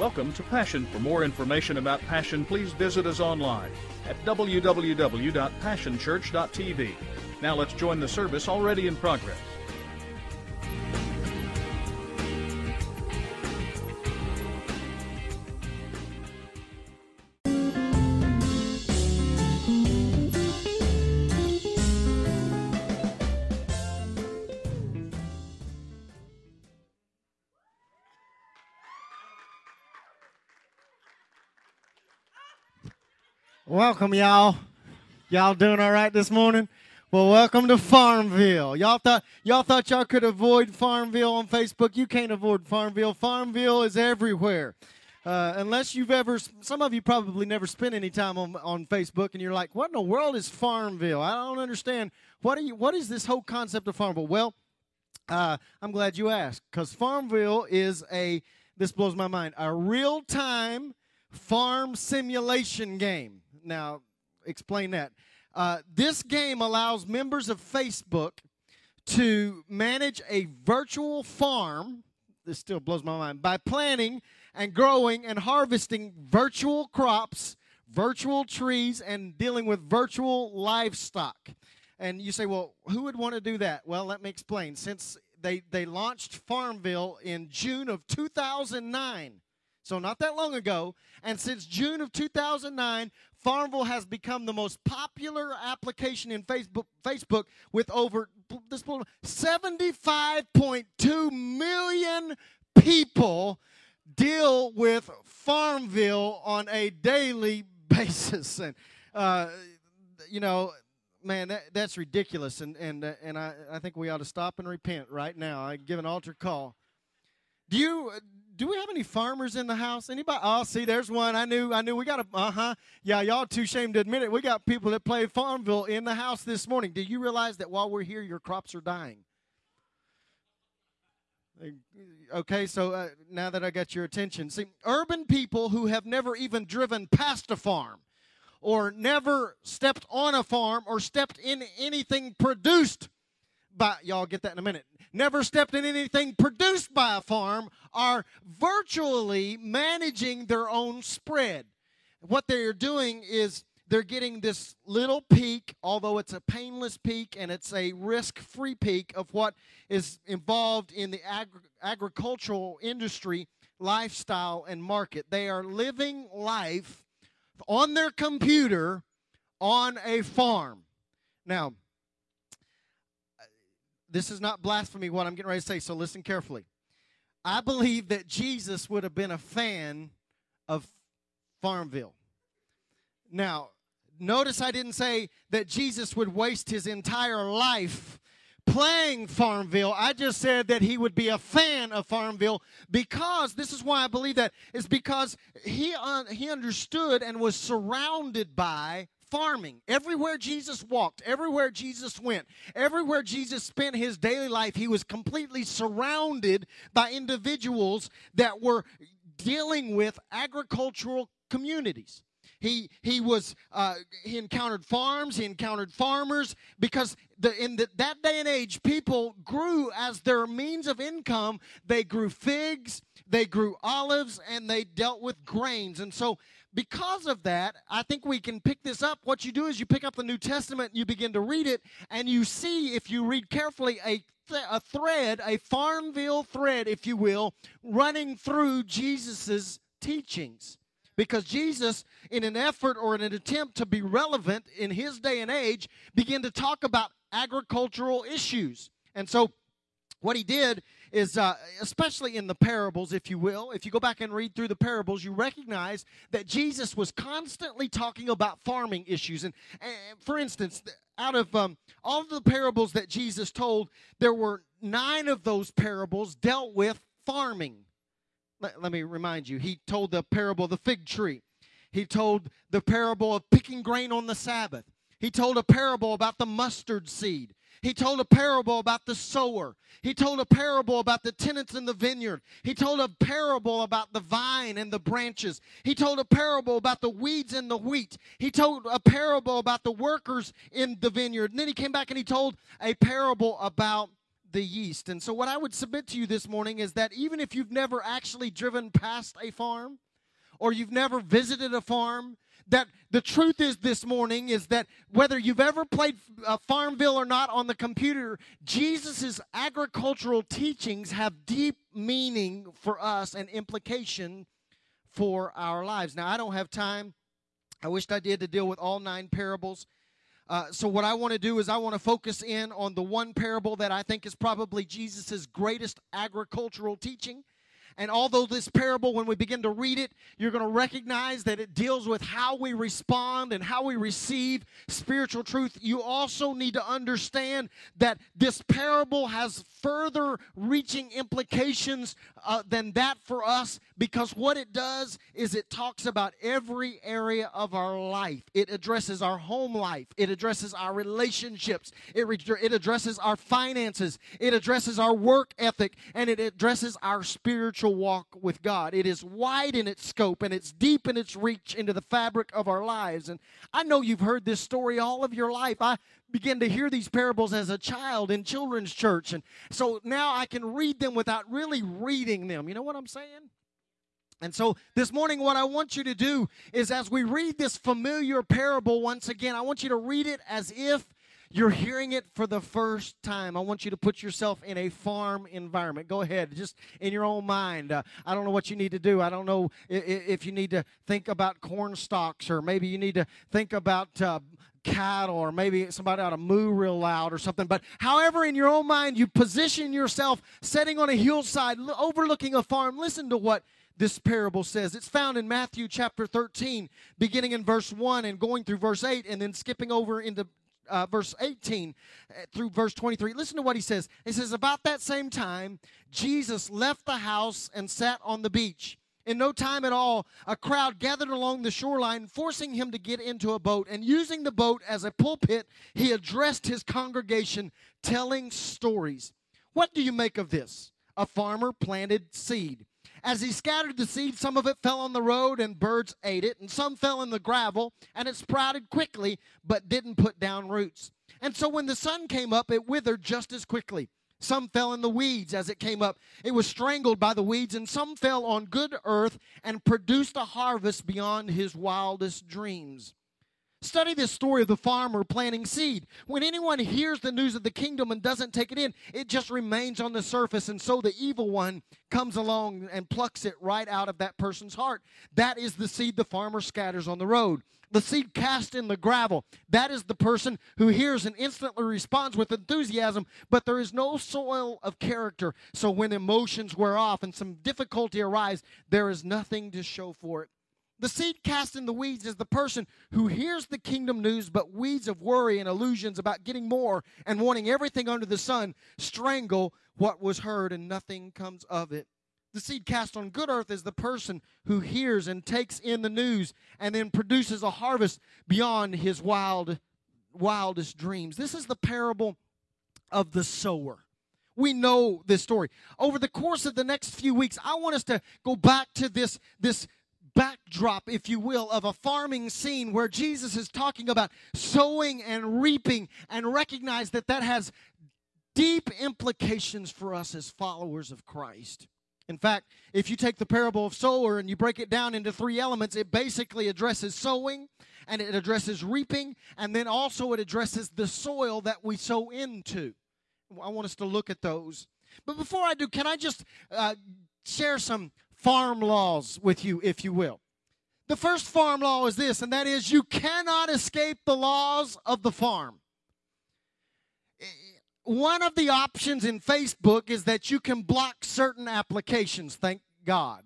Welcome to Passion. For more information about Passion, please visit us online at www.passionchurch.tv. Now let's join the service already in progress. Welcome, y'all. Y'all doing all right this morning? Well, welcome to Farmville. Y'all thought y'all thought y'all could avoid Farmville on Facebook. You can't avoid Farmville. Farmville is everywhere. Uh, unless you've ever, some of you probably never spent any time on, on Facebook, and you're like, "What in the world is Farmville? I don't understand. What are you? What is this whole concept of Farmville?" Well, uh, I'm glad you asked, because Farmville is a. This blows my mind. A real-time farm simulation game. Now, explain that. Uh, this game allows members of Facebook to manage a virtual farm. This still blows my mind. By planting and growing and harvesting virtual crops, virtual trees, and dealing with virtual livestock. And you say, well, who would want to do that? Well, let me explain. Since they, they launched Farmville in June of 2009, so not that long ago, and since June of 2009, Farmville has become the most popular application in Facebook, Facebook with over this 75.2 million people deal with Farmville on a daily basis, and uh, you know, man, that, that's ridiculous, and and uh, and I, I think we ought to stop and repent right now. I give an altar call. Do you do we have any farmers in the house? Anybody? Oh, see, there's one. I knew. I knew. We got a. Uh huh. Yeah, y'all too ashamed to admit it. We got people that play Farmville in the house this morning. Do you realize that while we're here, your crops are dying? Okay, so uh, now that I got your attention, see, urban people who have never even driven past a farm, or never stepped on a farm, or stepped in anything produced by y'all get that in a minute never stepped in anything produced by a farm are virtually managing their own spread. What they're doing is they're getting this little peek, although it's a painless peek and it's a risk free peek of what is involved in the agri- agricultural industry, lifestyle, and market. They are living life on their computer on a farm. Now, this is not blasphemy what I'm getting ready to say, so listen carefully. I believe that Jesus would have been a fan of Farmville. Now, notice I didn't say that Jesus would waste his entire life playing Farmville. I just said that he would be a fan of Farmville because this is why I believe that is because he uh, he understood and was surrounded by farming. Everywhere Jesus walked, everywhere Jesus went, everywhere Jesus spent his daily life, he was completely surrounded by individuals that were dealing with agricultural communities. He he was uh, he encountered farms, he encountered farmers because the, in the, that day and age, people grew as their means of income. They grew figs, they grew olives, and they dealt with grains. And so because of that, I think we can pick this up. What you do is you pick up the New Testament, and you begin to read it, and you see, if you read carefully, a, th- a thread, a Farmville thread, if you will, running through Jesus's teachings. Because Jesus, in an effort or in an attempt to be relevant in his day and age, began to talk about agricultural issues. And so, what he did is uh, especially in the parables, if you will, if you go back and read through the parables, you recognize that Jesus was constantly talking about farming issues. And, and for instance, out of um, all of the parables that Jesus told, there were nine of those parables dealt with farming. Let, let me remind you, he told the parable of the fig tree. He told the parable of picking grain on the Sabbath. He told a parable about the mustard seed. He told a parable about the sower. He told a parable about the tenants in the vineyard. He told a parable about the vine and the branches. He told a parable about the weeds and the wheat. He told a parable about the workers in the vineyard. And then he came back and he told a parable about the yeast. And so, what I would submit to you this morning is that even if you've never actually driven past a farm or you've never visited a farm, that the truth is this morning is that whether you've ever played uh, Farmville or not on the computer, Jesus' agricultural teachings have deep meaning for us and implication for our lives. Now, I don't have time. I wished I did to deal with all nine parables. Uh, so, what I want to do is, I want to focus in on the one parable that I think is probably Jesus' greatest agricultural teaching. And although this parable, when we begin to read it, you're going to recognize that it deals with how we respond and how we receive spiritual truth, you also need to understand that this parable has further reaching implications uh, than that for us because what it does is it talks about every area of our life. It addresses our home life, it addresses our relationships, it, re- it addresses our finances, it addresses our work ethic, and it addresses our spiritual walk with God. It is wide in its scope and it's deep in its reach into the fabric of our lives. And I know you've heard this story all of your life. I began to hear these parables as a child in children's church. And so now I can read them without really reading them. You know what I'm saying? And so this morning, what I want you to do is as we read this familiar parable once again, I want you to read it as if you're hearing it for the first time. I want you to put yourself in a farm environment. Go ahead, just in your own mind. Uh, I don't know what you need to do. I don't know if, you need to think about corn stalks or maybe you need to think about. Uh, cattle or maybe somebody ought to moo real loud or something but however in your own mind you position yourself sitting on a hillside overlooking a farm listen to what this parable says. It's found in Matthew chapter 13, beginning in verse 1 and going through verse 8, and then skipping over into uh, verse 18 uh, through verse 23. Listen to what he says. He says, About that same time, Jesus left the house and sat on the beach. In no time at all, a crowd gathered along the shoreline, forcing him to get into a boat. And using the boat as a pulpit, he addressed his congregation, telling stories. What do you make of this? A farmer planted seed. As he scattered the seed, some of it fell on the road and birds ate it, and some fell in the gravel, and it sprouted quickly, but didn't put down roots. And so when the sun came up, it withered just as quickly. Some fell in the weeds as it came up. It was strangled by the weeds, and some fell on good earth and produced a harvest beyond his wildest dreams. Study this story of the farmer planting seed. When anyone hears the news of the kingdom and doesn't take it in, it just remains on the surface. And so the evil one comes along and plucks it right out of that person's heart. That is the seed the farmer scatters on the road. The seed cast in the gravel. That is the person who hears and instantly responds with enthusiasm, but there is no soil of character. So when emotions wear off and some difficulty arise, there is nothing to show for it. The seed cast in the weeds is the person who hears the kingdom news, but weeds of worry and illusions about getting more and wanting everything under the sun strangle what was heard and nothing comes of it. The seed cast on good earth is the person who hears and takes in the news and then produces a harvest beyond his wild, wildest dreams. This is the parable of the sower. We know this story. Over the course of the next few weeks, I want us to go back to this, this backdrop, if you will, of a farming scene where Jesus is talking about sowing and reaping and recognize that that has deep implications for us as followers of Christ. In fact, if you take the parable of sower and you break it down into three elements, it basically addresses sowing and it addresses reaping and then also it addresses the soil that we sow into. I want us to look at those. But before I do, can I just uh, share some farm laws with you, if you will. The first farm law is this, and that is you cannot escape the laws of the farm. One of the options in Facebook is that you can block certain applications, thank God.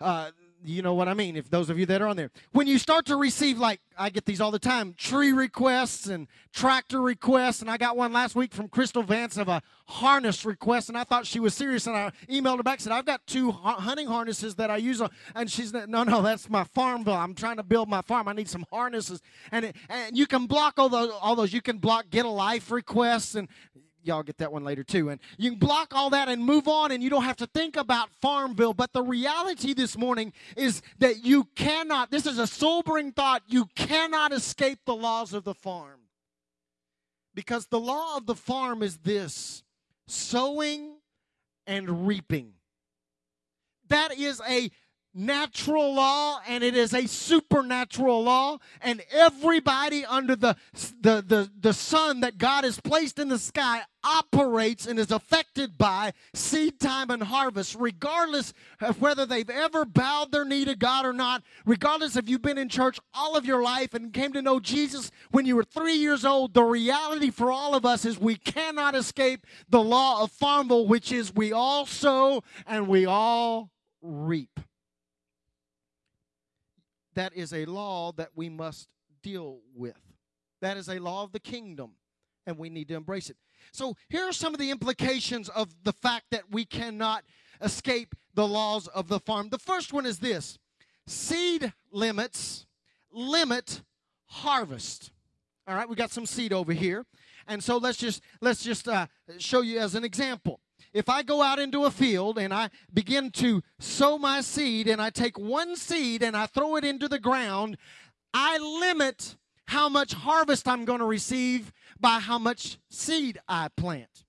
Uh, you know what I mean, if those of you that are on there. When you start to receive, like, I get these all the time tree requests and tractor requests. And I got one last week from Crystal Vance of a harness request. And I thought she was serious. And I emailed her back and said, I've got two hunting harnesses that I use. And she's, no, no, that's my Farmville. I'm trying to build my farm. I need some harnesses. And, it, and you can block all those, all those. You can block get a life requests and y'all get that one later too. And you can block all that and move on, and you don't have to think about Farmville. But the reality this morning is that you cannot, this is a sobering thought, you cannot escape the laws of the farm. Because the law of the farm is this sowing and reaping. That is a natural law and it is a supernatural law and everybody under the, the the the sun that God has placed in the sky operates and is affected by seed time and harvest regardless of whether they've ever bowed their knee to God or not regardless if you've been in church all of your life and came to know Jesus when you were 3 years old the reality for all of us is we cannot escape the law of Farmville which is we all sow and we all reap that is a law that we must deal with. That is a law of the kingdom, and we need to embrace it. So, here are some of the implications of the fact that we cannot escape the laws of the farm. The first one is this seed limits limit harvest. All right, we got some seed over here. And so let's just let's just uh, show you as an example if I go out into a field and I begin to sow my seed and I take one seed and I throw it into the ground, I limit how much harvest I'm going to receive by how much seed I plant.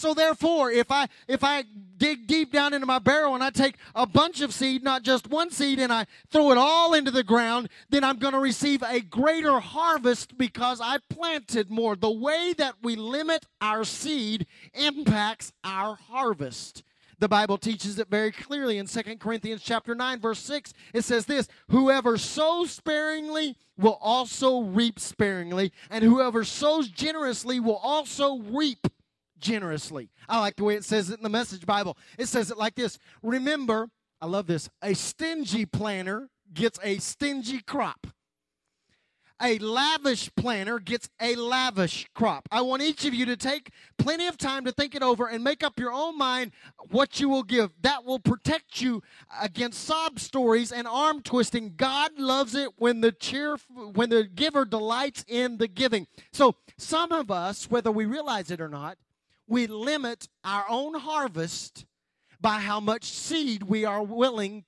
So therefore, if I if I dig deep down into my barrel and I take a bunch of seed, not just one seed, and I throw it all into the ground, then I'm going to receive a greater harvest because I planted more. The way that we limit our seed impacts our harvest. The Bible teaches it very clearly in 2 Corinthians chapter 9 verse 6. It says this, whoever sows sparingly will also reap sparingly, and whoever sows generously will also reap generously. I like the way it says it in the Message Bible. It says it like this Remember, I love this, a stingy planter gets a stingy crop. A lavish planter gets a lavish crop. I want each of you to take plenty of time to think it over and make up your own mind what you will give. That will protect you against sob stories and arm twisting. God loves it when the cheer when the giver delights in the giving. So, some of us, whether we realize it or not, we limit our own harvest by how much seed we are willing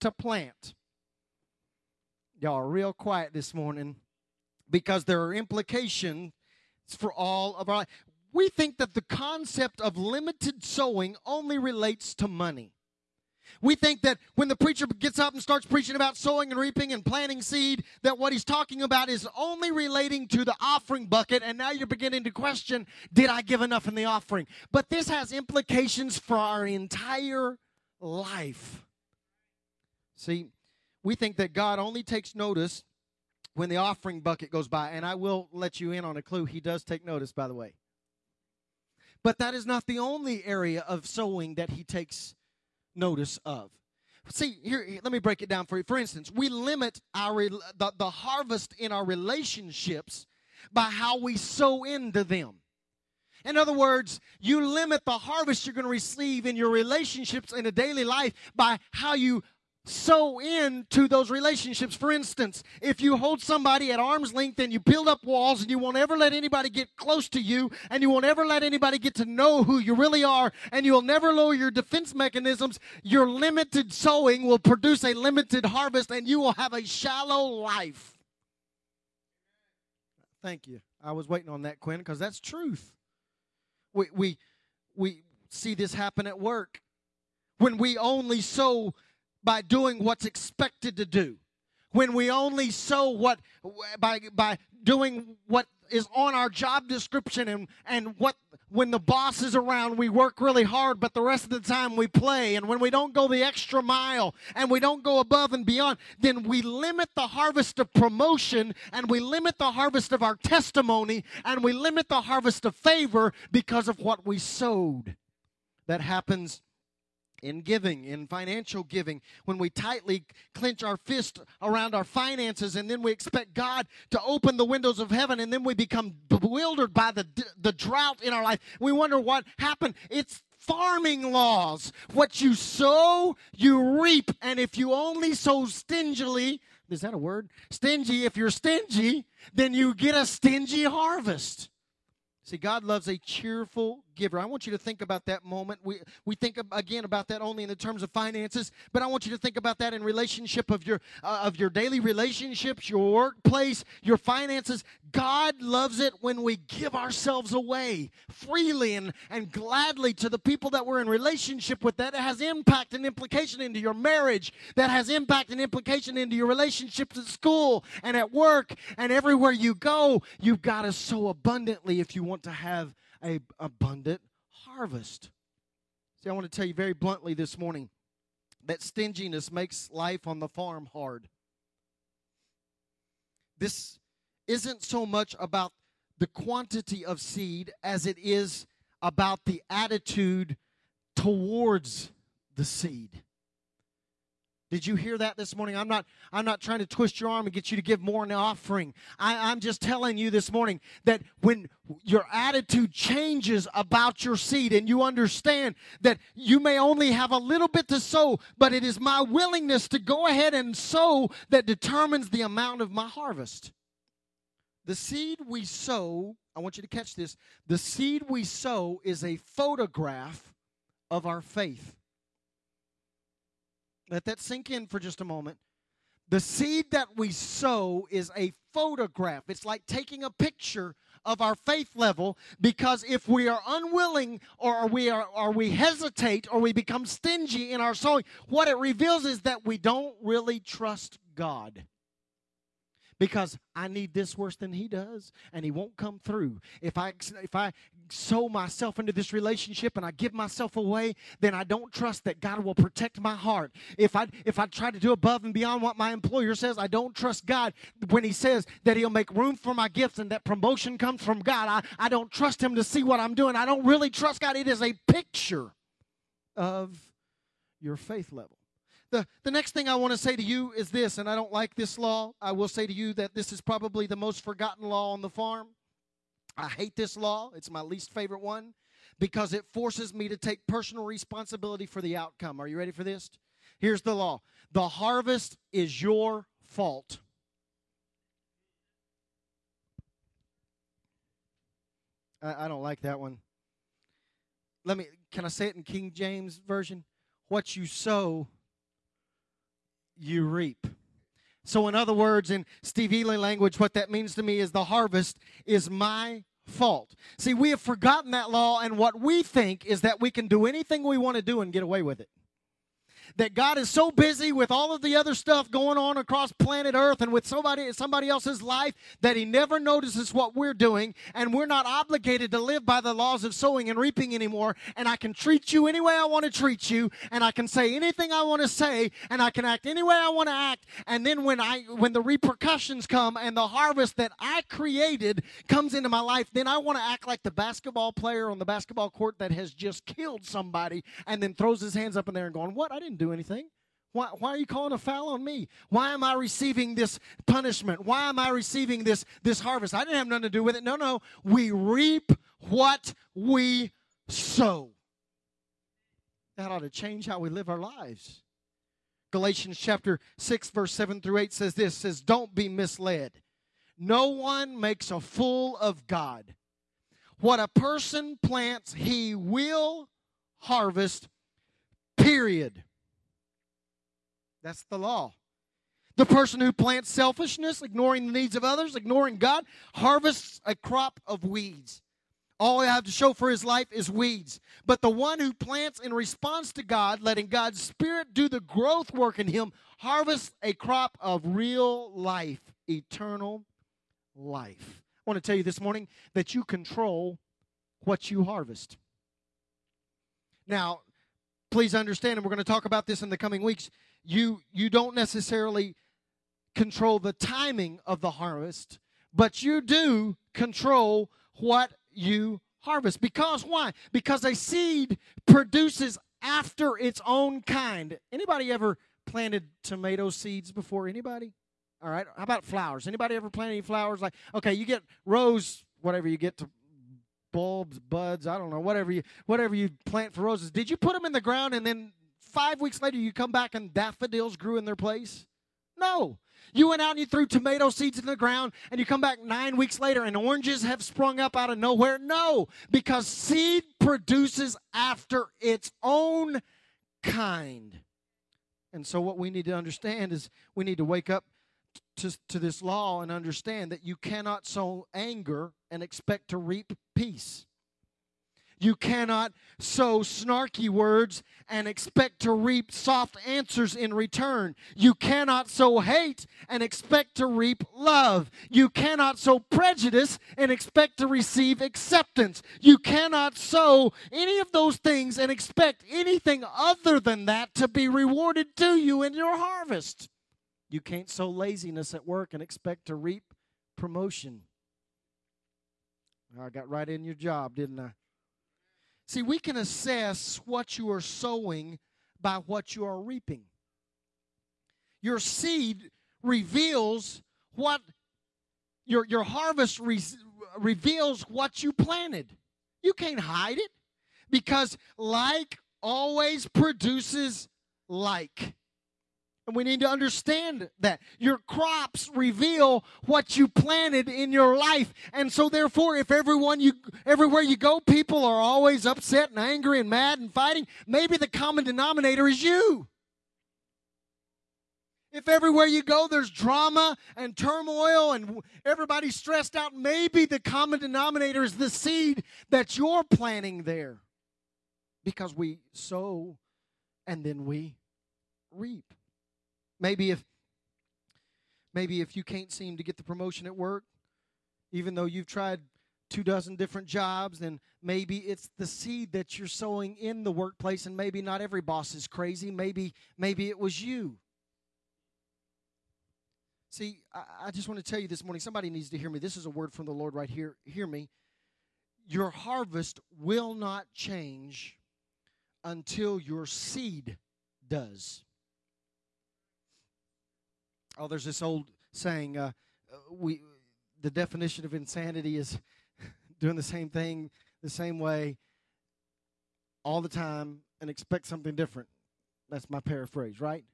to plant. Y'all are real quiet this morning because there are implications for all of our. We think that the concept of limited sowing only relates to money. We think that when the preacher gets up and starts preaching about sowing and reaping and planting seed, that what he's talking about is only relating to the offering bucket. And now you're beginning to question, did I give enough in the offering? But this has implications for our entire life. See, we think that God only takes notice when the offering bucket goes by. And I will let you in on a clue. He does take notice, by the way. But that is not the only area of sowing that he takes notice of. See, here, let me break it down for you. For instance, we limit our the, the harvest in our relationships by how we sow into them. In other words, you limit the harvest you're going to receive in your relationships in a daily life by how you sow into those relationships. For instance, if you hold somebody at arm's length and you build up walls and you won't ever let anybody get close to you and you won't ever let anybody get to know who you really are and you'll never lower your defense mechanisms, your limited sowing will produce a limited harvest and you will have a shallow life. Thank you. I was waiting on that, Quinn, because that's truth. We, we, we see this happen at work. When we only sow by doing what's expected to do. When we only sow what by by doing what is on our job description and and what when the boss is around we work really hard but the rest of the time we play and when we don't go the extra mile and we don't go above and beyond then we limit the harvest of promotion and we limit the harvest of our testimony and we limit the harvest of favor because of what we sowed that happens in giving, in financial giving, when we tightly clench our fist around our finances and then we expect God to open the windows of heaven and then we become bewildered by the, the drought in our life. We wonder what happened. It's farming laws. What you sow, you reap. And if you only sow stingily, is that a word? Stingy, if you're stingy, then you get a stingy harvest. See, God loves a cheerful giver. I want you to think about that moment. We we think again about that only in the terms of finances, but I want you to think about that in relationship of your uh, of your daily relationships, your workplace, your finances. God loves it when we give ourselves away freely and, and gladly to the people that we're in relationship with. That has impact and implication into your marriage. That has impact and implication into your relationships at school and at work and everywhere you go. You've got to sow abundantly if you want to have a abundant harvest. See, I want to tell you very bluntly this morning that stinginess makes life on the farm hard. This isn't so much about the quantity of seed as it is about the attitude towards the seed. Did you hear that this morning? I'm not I'm not trying to twist your arm and get you to give more in the offering. I, I'm just telling you this morning that when your attitude changes about your seed and you understand that you may only have a little bit to sow, but it is my willingness to go ahead and sow that determines the amount of my harvest. The seed we sow, I want you to catch this. The seed we sow is a photograph of our faith. Let that sink in for just a moment. The seed that we sow is a photograph. It's like taking a picture of our faith level because if we are unwilling or we are or we hesitate or we become stingy in our sowing, what it reveals is that we don't really trust God because I need this worse than he does and he won't come through. If I if I sow myself into this relationship and I give myself away, then I don't trust that God will protect my heart. If I if I try to do above and beyond what my employer says, I don't trust God when he says that he'll make room for my gifts and that promotion comes from God. I, I don't trust him to see what I'm doing. I don't really trust God. It is a picture of your faith level. The, the next thing I want to say to you is this, and I don't like this law. I will say to you that this is probably the most forgotten law on the farm. I hate this law, it's my least favorite one because it forces me to take personal responsibility for the outcome. Are you ready for this? Here's the law the harvest is your fault. I, I don't like that one. Let me, can I say it in King James Version? What you sow you reap. So, in other words, in Steve Ely language, what that means to me is the harvest is my fault. See, we have forgotten that law, and what we think is that we can do anything we want to do and get away with it that God is so busy with all of the other stuff going on across planet Earth and with somebody somebody else's life that he never notices what we're doing and we're not obligated to live by the laws of sowing and reaping anymore and I can treat you any way I want to treat you and I can say anything I want to say and I can act any way I want to act and then when I when the repercussions come and the harvest that I created comes into my life then I want to act like the basketball player on the basketball court that has just killed somebody and then throws his hands up in there and going what? I didn't do anything. Why, why are you calling a foul on me? Why am I receiving this punishment? Why am I receiving this, this harvest? I didn't have nothing to do with it. No, no. We reap what we sow. That ought to change how we live our lives. Galatians chapter 6, verse 7 through 8 says this says, Don't be misled. No one makes a fool of God. What a person plants, he will harvest, period. That's the law. The person who plants selfishness, ignoring the needs of others, ignoring God, harvests a crop of weeds. All I have to show for his life is weeds. But the one who plants in response to God, letting God's Spirit do the growth work in him, harvests a crop of real life, eternal life. I want to tell you this morning that you control what you harvest. Now, please understand, and we're going to talk about this in the coming weeks you you don't necessarily control the timing of the harvest, but you do control what you harvest. Because why? Because a seed produces after its own kind. Anybody ever planted tomato seeds before? Anybody? All right. How about flowers? Anybody ever plant any flowers? Like, okay, you get rose, whatever you get to bulbs, buds, I don't know, whatever you whatever you plant for roses. Did you put them in the ground and then five weeks later you come back and daffodils grew in their place? No. You went out and you threw tomato seeds in the ground and you come back nine weeks later and oranges have sprung up out of nowhere? No, because seed produces after its own kind. And so, what we need to understand is we need to wake up to, to this law and understand that you cannot sow anger and expect to reap peace. You cannot sow snarky words and expect to reap soft answers in return. You cannot sow hate and expect to reap love. You cannot sow prejudice and expect to receive acceptance. You cannot sow any of those things and expect anything other than that to be rewarded to you in your harvest. You can't sow laziness at work and expect to reap promotion. I got right in your job, didn't I? See, we can assess what you are sowing by what you are reaping. Your seed reveals what your, your harvest re- reveals what you planted. You can't hide it because like always produces like. And we need to understand that your crops reveal what you planted in your life. And so therefore, if everyone you everywhere you go, people are always upset and angry and mad and fighting, maybe the common denominator is you. If everywhere you go there's drama and turmoil and everybody's stressed out, maybe the common denominator is the seed that you're planting there. Because we sow and then we reap. Maybe if maybe if you can't seem to get the promotion at work, even though you've tried two dozen different jobs, then maybe it's the seed that you're sowing in the workplace, and maybe not every boss is crazy. Maybe maybe it was you. See, I, I just want to tell you this morning, somebody needs to hear me. This is a word from the Lord right here. Hear me. Your harvest will not change until your seed does. Oh, there's this old saying. Uh, we the definition of insanity is doing the same thing the same way all the time and expect something different. That's my paraphrase, right?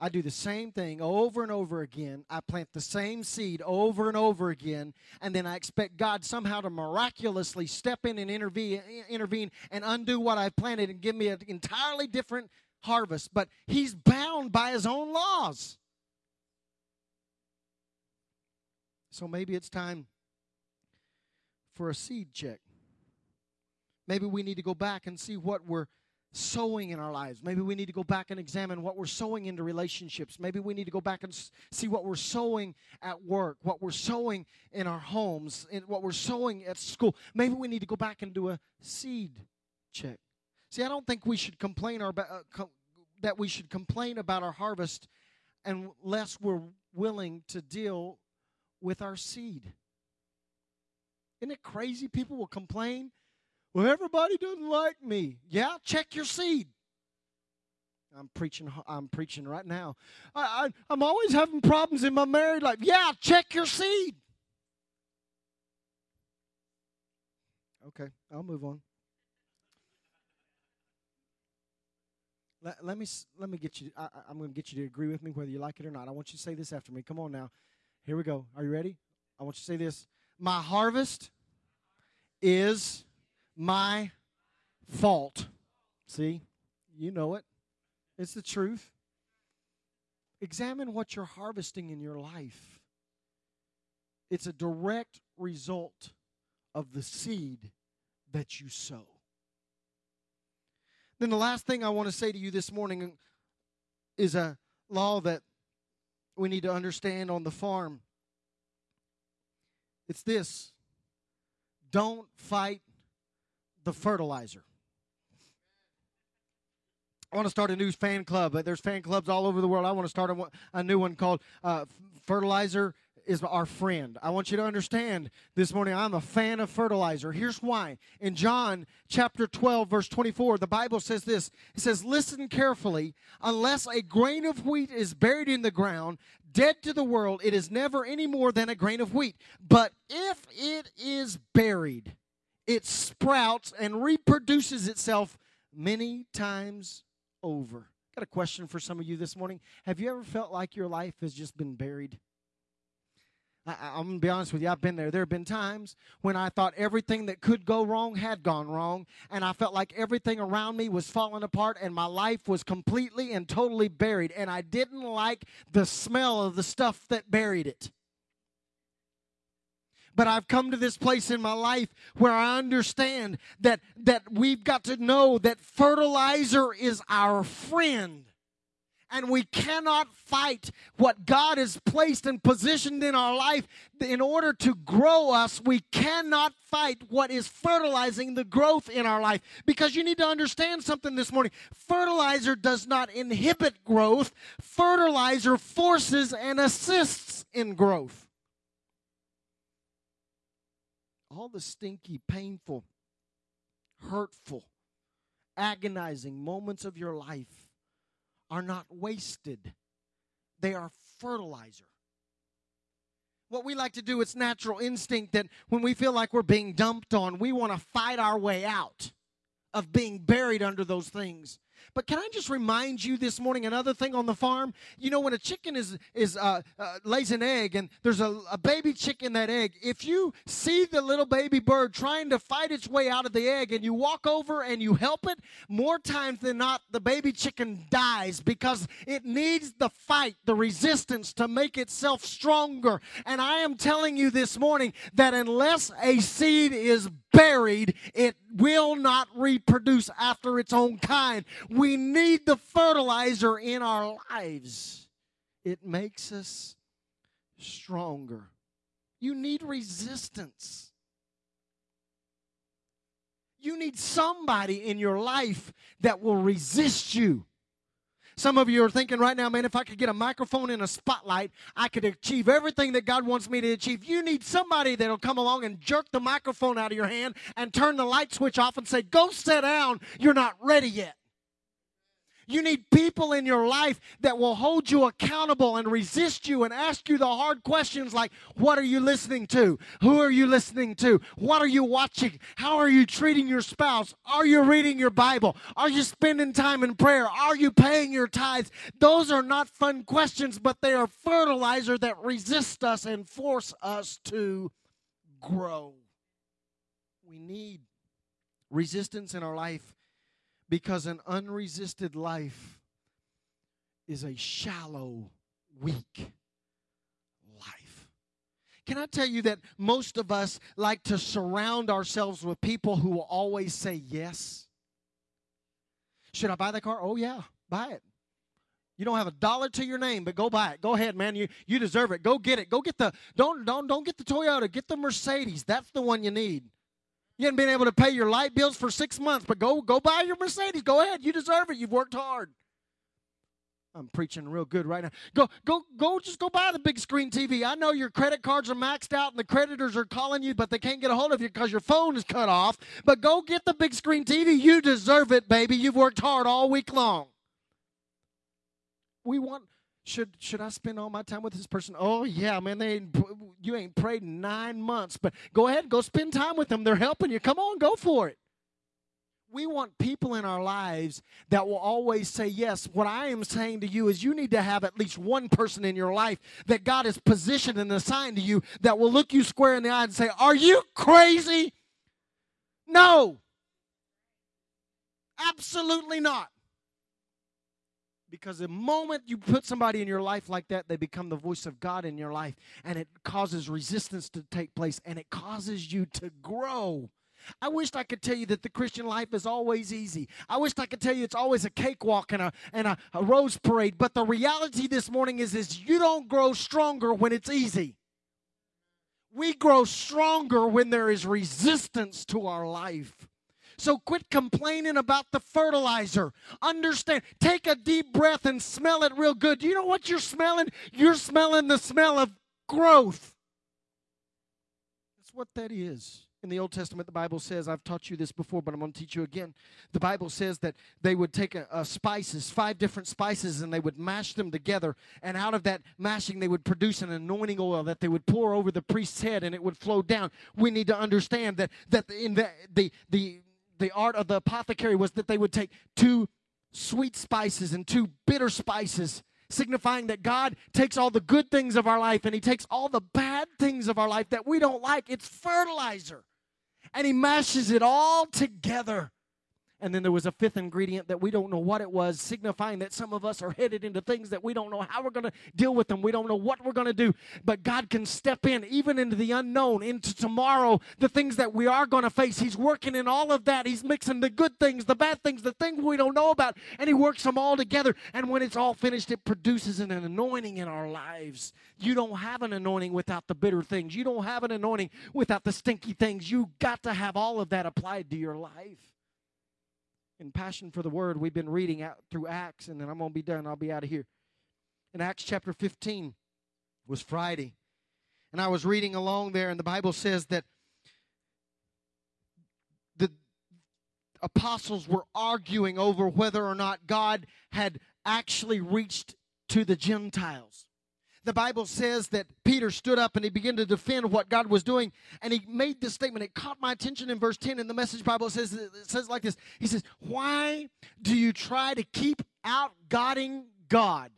I do the same thing over and over again. I plant the same seed over and over again, and then I expect God somehow to miraculously step in and intervene, intervene and undo what I've planted and give me an entirely different harvest. But He's bound by His own laws. So maybe it's time for a seed check. Maybe we need to go back and see what we're sowing in our lives. Maybe we need to go back and examine what we're sowing into relationships. Maybe we need to go back and see what we're sowing at work, what we're sowing in our homes, and what we're sowing at school. Maybe we need to go back and do a seed check. See, I don't think we should complain uh, that we should complain about our harvest unless we're willing to deal with our seed. Isn't it crazy? People will complain. Well, everybody doesn't like me. Yeah, check your seed. I'm preaching. I'm preaching right now. I, I, am always having problems in my married life. Yeah, check your seed. Okay, I'll move on. Let, let me let me get you. I, I'm going to get you to agree with me whether you like it or not. I want you to say this after me. Come on now. Here we go. Are you ready? I want you to say this. My harvest is my fault. See? You know it. It's the truth. Examine what you're harvesting in your life. It's a direct result of the seed that you sow. Then the last thing I want to say to you this morning is a law that we need to understand on the farm. It's this don't fight the fertilizer. I want to start a new fan club. There's fan clubs all over the world. I want to start a, a new one called uh, Fertilizer is our friend. I want you to understand this morning I'm a fan of fertilizer. Here's why. In John chapter 12 verse 24, the Bible says this. It says, "Listen carefully, unless a grain of wheat is buried in the ground, dead to the world, it is never any more than a grain of wheat. But if it is buried, it sprouts and reproduces itself many times over." got a question for some of you this morning. Have you ever felt like your life has just been buried? I, am to be honest with you, I've been there. There have been times when I thought everything that could go wrong had gone wrong, and I felt like everything around me was falling apart, and my life was completely and totally buried, and I didn't like the smell of the stuff that buried it. But I've come to this place in my life where I understand that, that we've got to know that fertilizer is our friend and we cannot fight what God has placed and positioned in our life in order to grow us. We cannot fight what is fertilizing the growth in our life because you need to understand something this morning. Fertilizer does not inhibit growth, fertilizer forces and assists in growth. All the stinky, painful, hurtful, agonizing moments of your life are not wasted, they are fertilizer. What we like to do, it's natural instinct that when we feel like we're being dumped on, we want to fight our way out of being buried under those things. But can I just remind you this morning another thing on the farm? You know, when a chicken is is uh, uh, lays an egg and there's a, a baby chick in that egg, if you see the little baby bird trying to fight its way out of the egg and you walk over and you help it, more times than not, the baby chicken dies because it needs the fight, the resistance to make itself stronger. And I am telling you this morning that unless a seed is buried, it will not reproduce after its own kind. We need the fertilizer in our lives, it makes us stronger. You need resistance. You need somebody in your life that will resist you. Some of you are thinking right now, man, if I could get a microphone and a spotlight, I could achieve everything that God wants me to achieve. You need somebody that'll come along and jerk the microphone out of your hand and turn the light switch off and say, Go sit down. You're not ready yet. You need people in your life that will hold you accountable and resist you and ask you the hard questions like, What are you listening to? Who are you listening to? What are you watching? How are you treating your spouse? Are you reading your Bible? Are you spending time in prayer? Are you paying your tithes? Those are not fun questions, but they are fertilizer that resist us and force us to grow. We need resistance in our life because an unresisted life is a shallow, weak life. Can I tell you that most of us like to surround ourselves with people who will always say yes? Should I buy the car? Oh, yeah, buy it. You don't have a dollar to your name, but go buy it. Go ahead, man. You you deserve it. Go get it. Go get the don't don't don't get the Toyota. Get the Mercedes. That's the one you need. You haven't been able to pay your light bills for six months, but go go buy your Mercedes. Go ahead. You deserve it. You've worked hard. I'm preaching real good right now. Go, go, go, just go buy the big screen TV. I know your credit cards are maxed out and the creditors are calling you, but they can't get a hold of you because your phone is cut off. But go get the big screen TV. You deserve it, baby. You've worked hard all week long. We want should should I spend all my time with this person? Oh yeah, man, they ain't, you ain't prayed in nine months, but go ahead, go spend time with them. They're helping you. Come on, go for it. We want people in our lives that will always say yes. What I am saying to you is you need to have at least one person in your life that God has positioned and assigned to you that will look you square in the eye and say, Are you crazy? No. Absolutely not. Because the moment you put somebody in your life like that, they become the voice of God in your life, and it causes resistance to take place, and it causes you to grow. I wished I could tell you that the Christian life is always easy. I wished I could tell you it's always a cakewalk and a and a, a rose parade. But the reality this morning is, is you don't grow stronger when it's easy. We grow stronger when there is resistance to our life. So quit complaining about the fertilizer. Understand. Take a deep breath and smell it real good. Do you know what you're smelling? You're smelling the smell of growth. That's what that is. In the Old Testament, the Bible says, I've taught you this before, but I'm going to teach you again. The Bible says that they would take a, a spices, five different spices, and they would mash them together. And out of that mashing, they would produce an anointing oil that they would pour over the priest's head and it would flow down. We need to understand that, that in the, the, the the art of the apothecary was that they would take two sweet spices and two bitter spices, signifying that God takes all the good things of our life and He takes all the bad things of our life that we don't like. It's fertilizer. And He mashes it all together and then there was a fifth ingredient that we don't know what it was, signifying that some of us are headed into things that we don't know how we're going to deal with them. We don't know what we're going to do. But God can step in, even into the unknown, into tomorrow, the things that we are going to face. He's working in all of that. He's mixing the good things, the bad things, the things we don't know about, and He works them all together. And when it's all finished, it produces an anointing in our lives. You don't have an anointing without the bitter things, you don't have an anointing without the stinky things. You got to have all of that applied to your life in Passion for the Word, we've been reading out through Acts, and then I'm going to be done. I'll be out of here. In Acts chapter 15 was Friday. And I was reading along there, and the Bible says that the apostles were arguing over whether or not God had actually reached to the Gentiles the Bible says that Peter stood up and he began to defend what God was doing. And he made this statement. It caught my attention in verse 10 in the message Bible. It says, it says like this He says, Why do you try to keep out Godding God?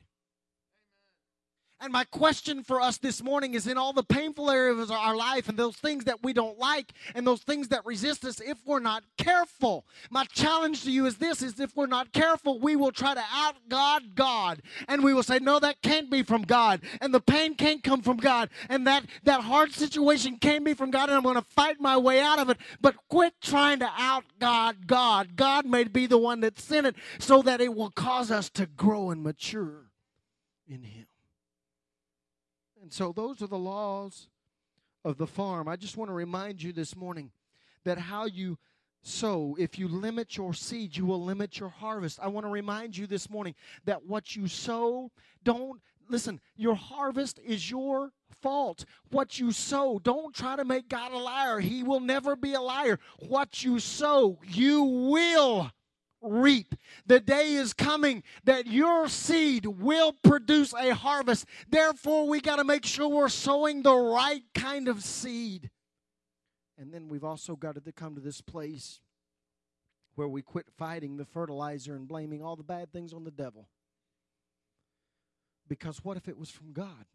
And my question for us this morning is in all the painful areas of our life and those things that we don't like and those things that resist us if we're not careful. My challenge to you is this is if we're not careful, we will try to out God God. And we will say, No, that can't be from God. And the pain can't come from God. And that, that hard situation can't be from God. And I'm going to fight my way out of it. But quit trying to out God God. God may be the one that sent it so that it will cause us to grow and mature in Him. And so those are the laws of the farm. I just want to remind you this morning that how you sow, if you limit your seed, you will limit your harvest. I want to remind you this morning that what you sow, don't listen, your harvest is your fault. What you sow, don't try to make God a liar. He will never be a liar. What you sow, you will reap. The day is coming that your seed will produce a harvest. Therefore, we got to make sure we're sowing the right kind of seed. And then we've also got to come to this place where we quit fighting the fertilizer and blaming all the bad things on the devil. Because what if it was from God?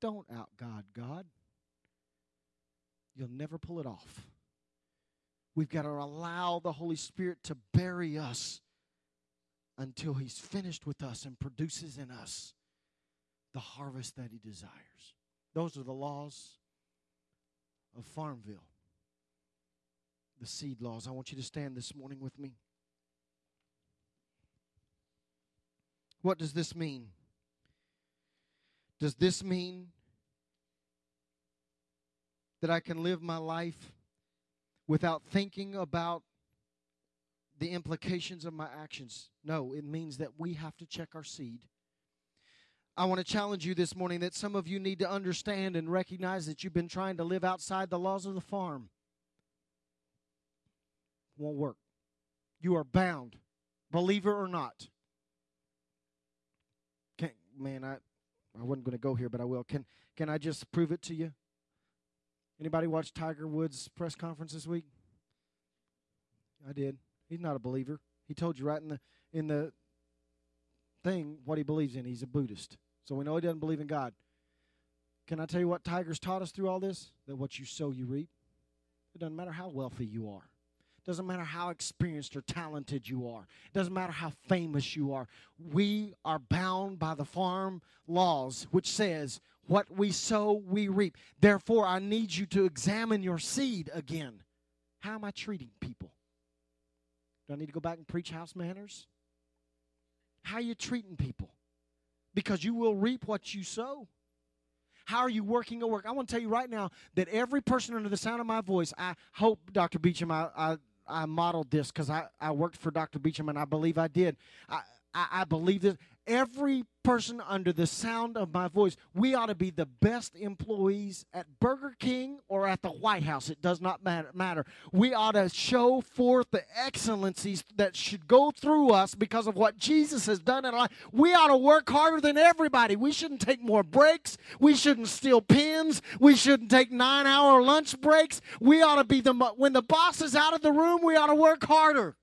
Don't out God God. You'll never pull it off. We've got to allow the Holy Spirit to bury us until He's finished with us and produces in us the harvest that He desires. Those are the laws of Farmville, the seed laws. I want you to stand this morning with me. What does this mean? Does this mean that I can live my life without thinking about the implications of my actions. No, it means that we have to check our seed. I want to challenge you this morning that some of you need to understand and recognize that you've been trying to live outside the laws of the farm. Won't work. You are bound, believer or not. Can't, man, I, I wasn't going to go here, but I will. Can, can I just prove it to you? Anybody watch Tiger Woods' press conference this week? I did. He's not a believer. He told you right in the in the thing what he believes in. He's a Buddhist. So we know he doesn't believe in God. Can I tell you what Tiger's taught us through all this? That what you sow, you reap. It doesn't matter how wealthy you are. It doesn't matter how experienced or talented you are. It doesn't matter how famous you are. We are bound by the farm laws, which says what we sow, we reap. Therefore, I need you to examine your seed again. How am I treating people? Do I need to go back and preach house manners? How are you treating people? Because you will reap what you sow. How are you working at work? I want to tell you right now that every person under the sound of my voice, I hope, Dr. Beecham, I, I, I modeled this because I, I worked for Dr. Beecham and I believe I did. I, I, I believe this every person under the sound of my voice, we ought to be the best employees at Burger King or at the White House. It does not matter. We ought to show forth the excellencies that should go through us because of what Jesus has done in our life. We ought to work harder than everybody. We shouldn't take more breaks. We shouldn't steal pens. We shouldn't take nine hour lunch breaks. We ought to be the, when the boss is out of the room, we ought to work harder.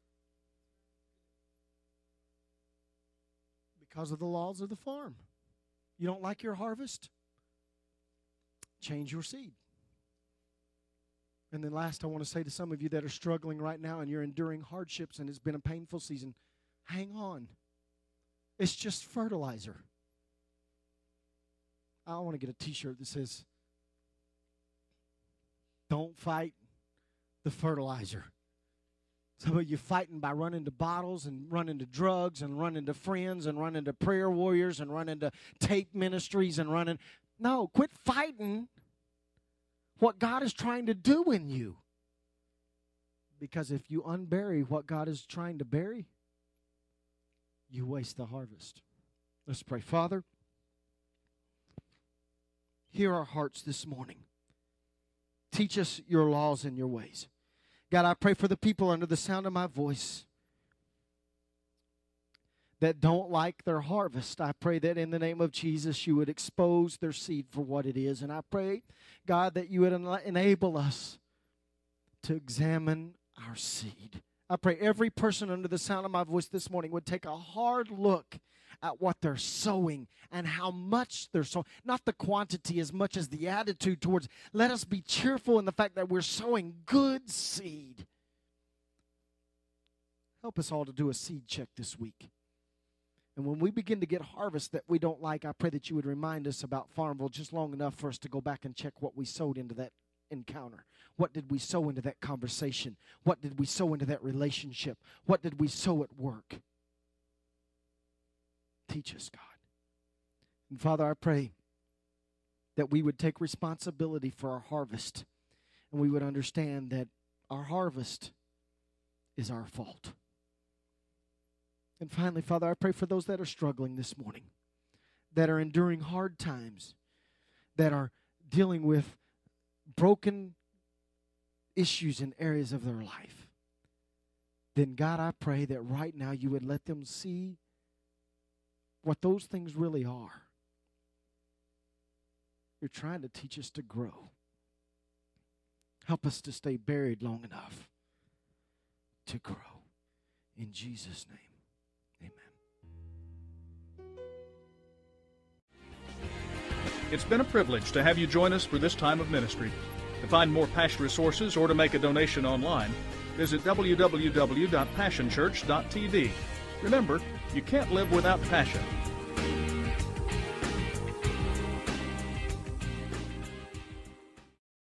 Because of the laws of the farm. You don't like your harvest? Change your seed. And then, last, I want to say to some of you that are struggling right now and you're enduring hardships and it's been a painful season hang on. It's just fertilizer. I want to get a t shirt that says, Don't fight the fertilizer. Some of you fighting by running to bottles and running to drugs and running to friends and running to prayer warriors and running to tape ministries and running. No, quit fighting what God is trying to do in you. Because if you unbury what God is trying to bury, you waste the harvest. Let's pray. Father, hear our hearts this morning. Teach us your laws and your ways. God, I pray for the people under the sound of my voice that don't like their harvest. I pray that in the name of Jesus, you would expose their seed for what it is. And I pray, God, that you would enable us to examine our seed. I pray every person under the sound of my voice this morning would take a hard look at what they're sowing and how much they're sowing. Not the quantity as much as the attitude towards. Let us be cheerful in the fact that we're sowing good seed. Help us all to do a seed check this week. And when we begin to get harvest that we don't like, I pray that you would remind us about Farmville just long enough for us to go back and check what we sowed into that encounter. What did we sow into that conversation? What did we sow into that relationship? What did we sow at work? Teach us, God. And Father, I pray that we would take responsibility for our harvest and we would understand that our harvest is our fault. And finally, Father, I pray for those that are struggling this morning, that are enduring hard times, that are dealing with broken issues in areas of their life. Then, God, I pray that right now you would let them see what those things really are. You're trying to teach us to grow. Help us to stay buried long enough to grow. In Jesus' name, amen. It's been a privilege to have you join us for this time of ministry. To find more Passion resources or to make a donation online, visit www.passionchurch.tv. Remember, you can't live without passion.